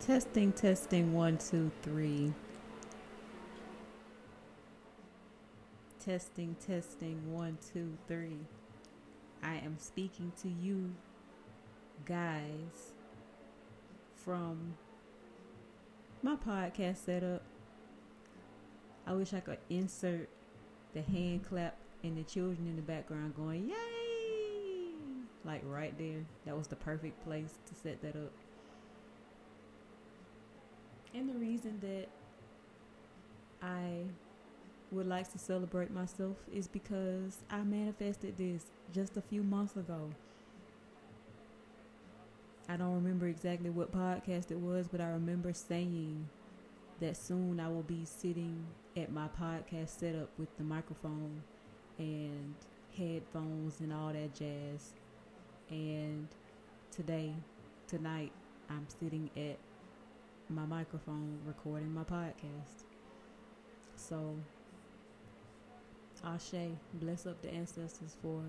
Testing, testing, one, two, three. Testing, testing, one, two, three. I am speaking to you guys from my podcast setup. I wish I could insert the hand clap and the children in the background going, Yay! Like right there. That was the perfect place to set that up. And the reason that I would like to celebrate myself is because I manifested this just a few months ago. I don't remember exactly what podcast it was, but I remember saying that soon I will be sitting at my podcast setup with the microphone and headphones and all that jazz. And today, tonight, I'm sitting at my microphone recording my podcast. So, Ashe, bless up the ancestors for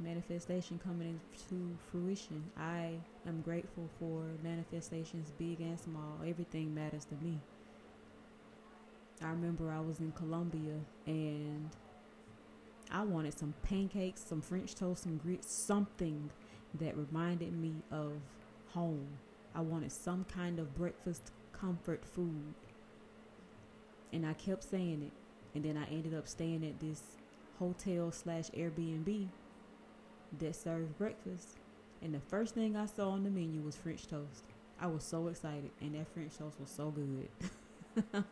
manifestation coming into fruition. I am grateful for manifestations, big and small. Everything matters to me. I remember I was in Colombia and I wanted some pancakes, some French toast, some grits, something that reminded me of home. I wanted some kind of breakfast comfort food. And I kept saying it. And then I ended up staying at this hotel slash Airbnb that served breakfast. And the first thing I saw on the menu was French toast. I was so excited, and that French toast was so good.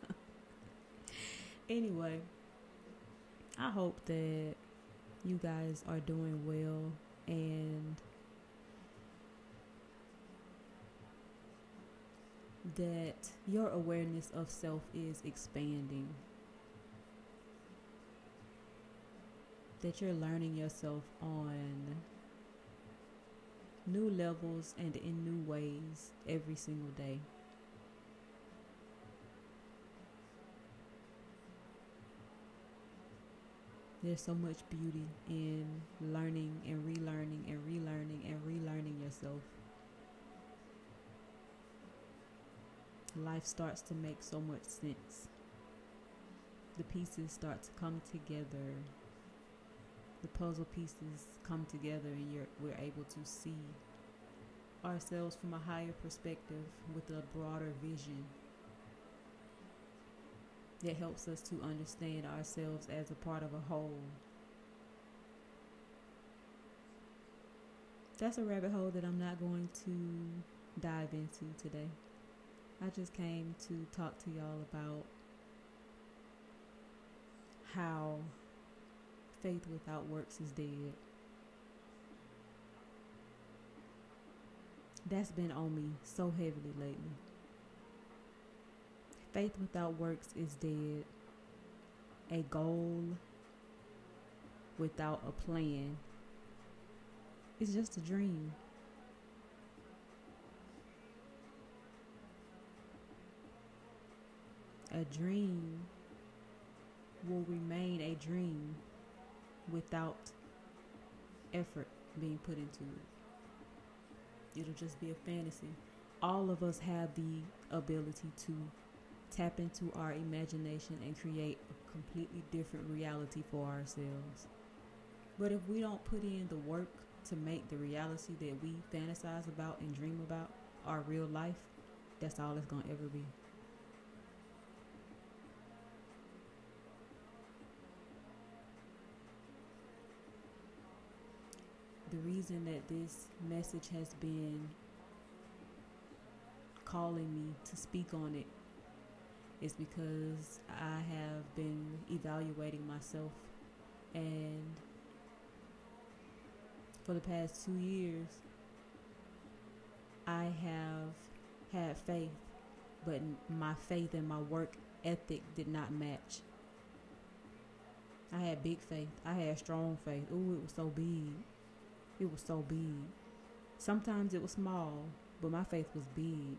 anyway, I hope that you guys are doing well and that your awareness of self is expanding. That you're learning yourself on new levels and in new ways every single day. There's so much beauty in learning and relearning and relearning and relearning yourself. Life starts to make so much sense. The pieces start to come together. The puzzle pieces come together, and you're, we're able to see ourselves from a higher perspective with a broader vision that helps us to understand ourselves as a part of a whole. That's a rabbit hole that I'm not going to dive into today. I just came to talk to y'all about how faith without works is dead. That's been on me so heavily lately. Faith without works is dead. A goal without a plan is just a dream. A dream will remain a dream without effort being put into it. It'll just be a fantasy. All of us have the ability to tap into our imagination and create a completely different reality for ourselves. But if we don't put in the work to make the reality that we fantasize about and dream about our real life, that's all it's going to ever be. The reason that this message has been calling me to speak on it is because I have been evaluating myself and for the past two years I have had faith but my faith and my work ethic did not match. I had big faith. I had strong faith. Ooh, it was so big. It was so big. Sometimes it was small, but my faith was big.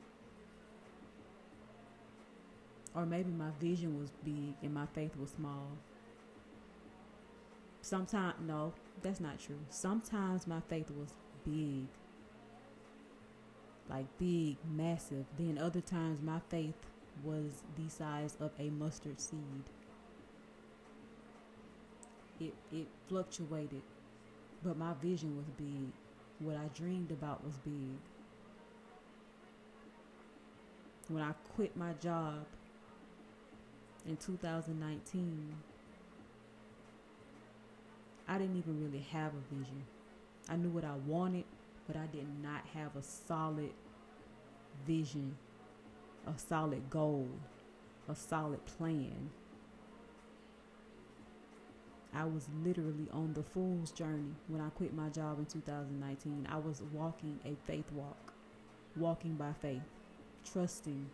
Or maybe my vision was big and my faith was small. Sometimes, no, that's not true. Sometimes my faith was big. like big, massive. Then other times my faith was the size of a mustard seed. It it fluctuated, but my vision was big. What I dreamed about was big. When I quit my job in 2019, I didn't even really have a vision. I knew what I wanted, but I did not have a solid vision, a solid goal, a solid plan. I was literally on the fool's journey when I quit my job in 2019. I was walking a faith walk, walking by faith, trusting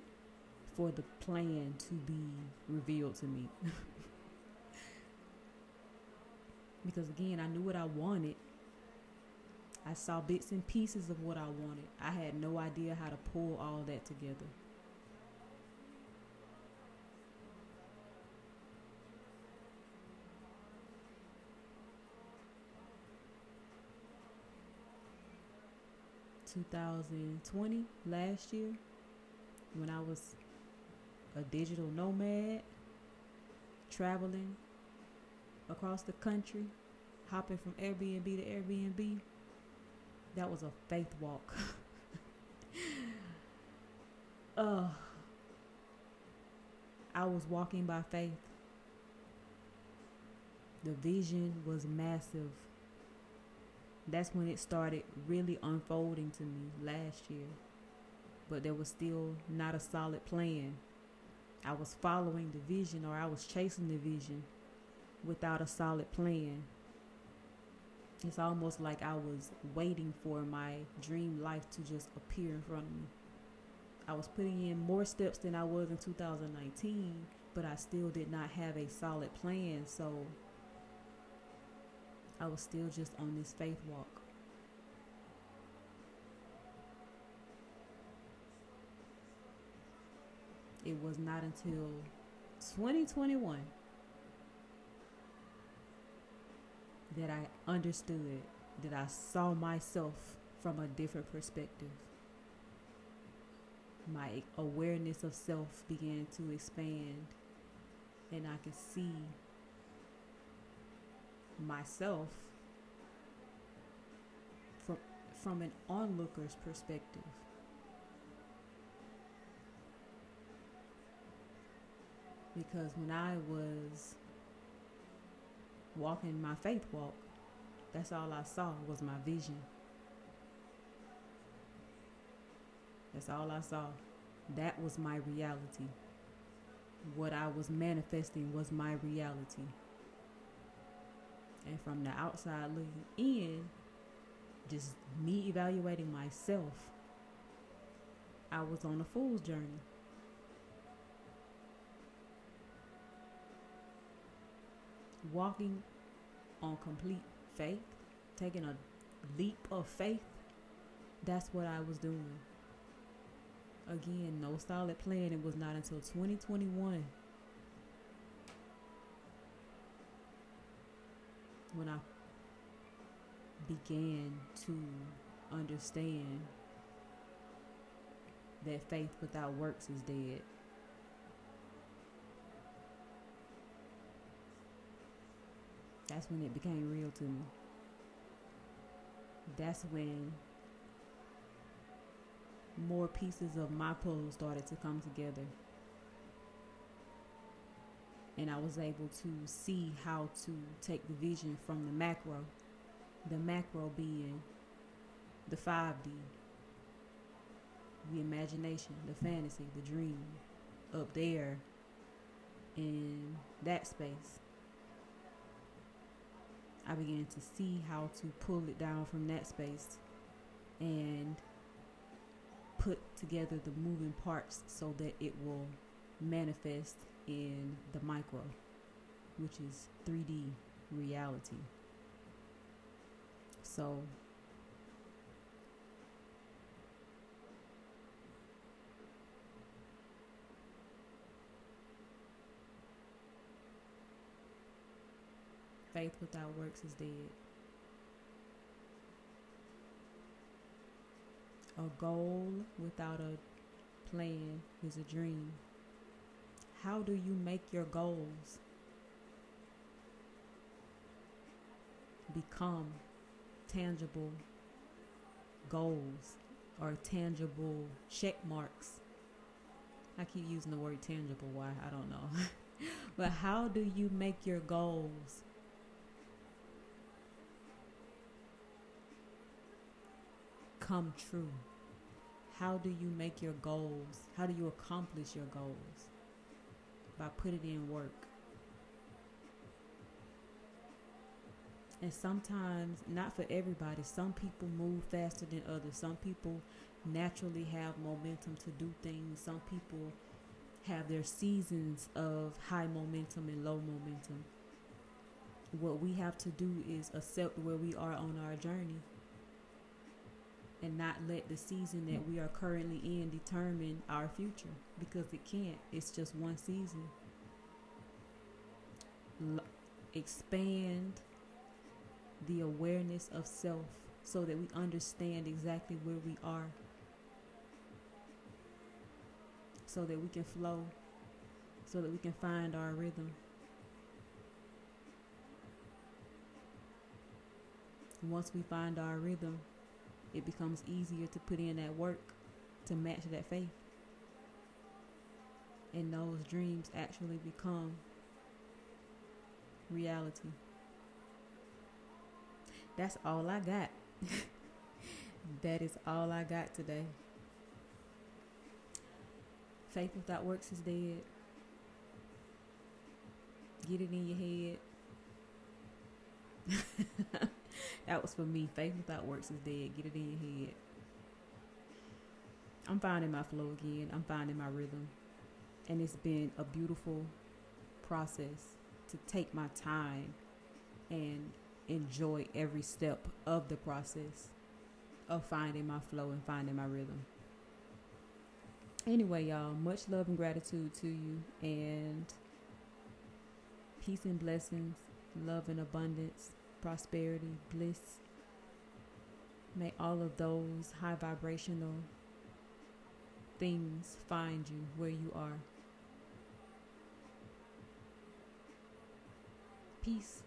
for the plan to be revealed to me. because again, I knew what I wanted, I saw bits and pieces of what I wanted. I had no idea how to pull all that together. Two thousand twenty last year, when I was a digital nomad, traveling across the country, hopping from Airbnb to Airbnb that was a faith walk. uh, I was walking by faith. The vision was massive. That's when it started really unfolding to me last year. But there was still not a solid plan. I was following the vision or I was chasing the vision without a solid plan. It's almost like I was waiting for my dream life to just appear in front of me. I was putting in more steps than I was in 2019, but I still did not have a solid plan, so I was still just on this faith walk. It was not until 2021 that I understood, that I saw myself from a different perspective. My awareness of self began to expand, and I could see myself from, from an onlooker's perspective. Because when I was walking my faith walk, that's all I saw was my vision. That's all I saw. That was my reality. What I was manifesting was my reality. And from the outside looking in, just me evaluating myself, I was on a fool's journey. walking on complete faith, taking a leap of faith, that's what I was doing. Again, no solid plan. It was not until 2021 when I began to understand that faith without works is dead. That's when it became real to me. That's when more pieces of my puzzle started to come together. And I was able to see how to take the vision from the macro, the macro being the 5D, the imagination, the fantasy, the dream, up there in that space. I began to see how to pull it down from that space and put together the moving parts so that it will manifest in the micro, which is 3D reality. So Faith without works is dead. A goal without a plan is a dream. How do you make your goals become tangible goals or tangible check marks? I keep using the word tangible. Why? I don't know. but how do you make your goals come true? How do you make your goals? How do you accomplish your goals? By putting in work. And sometimes, not for everybody, some people move faster than others. Some people naturally have momentum to do things. Some people have their seasons of high momentum and low momentum. What we have to do is accept where we are on our journey and not let the season that we are currently in determine our future because it can't. It's just one season. L- expand the awareness of self so that we understand exactly where we are so that we can flow, so that we can find our rhythm. Once we find our rhythm, it becomes easier to put in that work to match that faith. And those dreams actually become reality. That's all I got. that is all I got today. Faith without works is dead. Get it in your head. that was for me. Faith without works is dead. Get it in your head. I'm finding my flow again. I'm finding my rhythm. And it's been a beautiful process to take my time and enjoy every step of the process of finding my flow and finding my rhythm anyway, y'all, much love and gratitude to you, and peace and blessings, love and abundance, prosperity, bliss. May all of those high vibrational things find you where you are. Peace.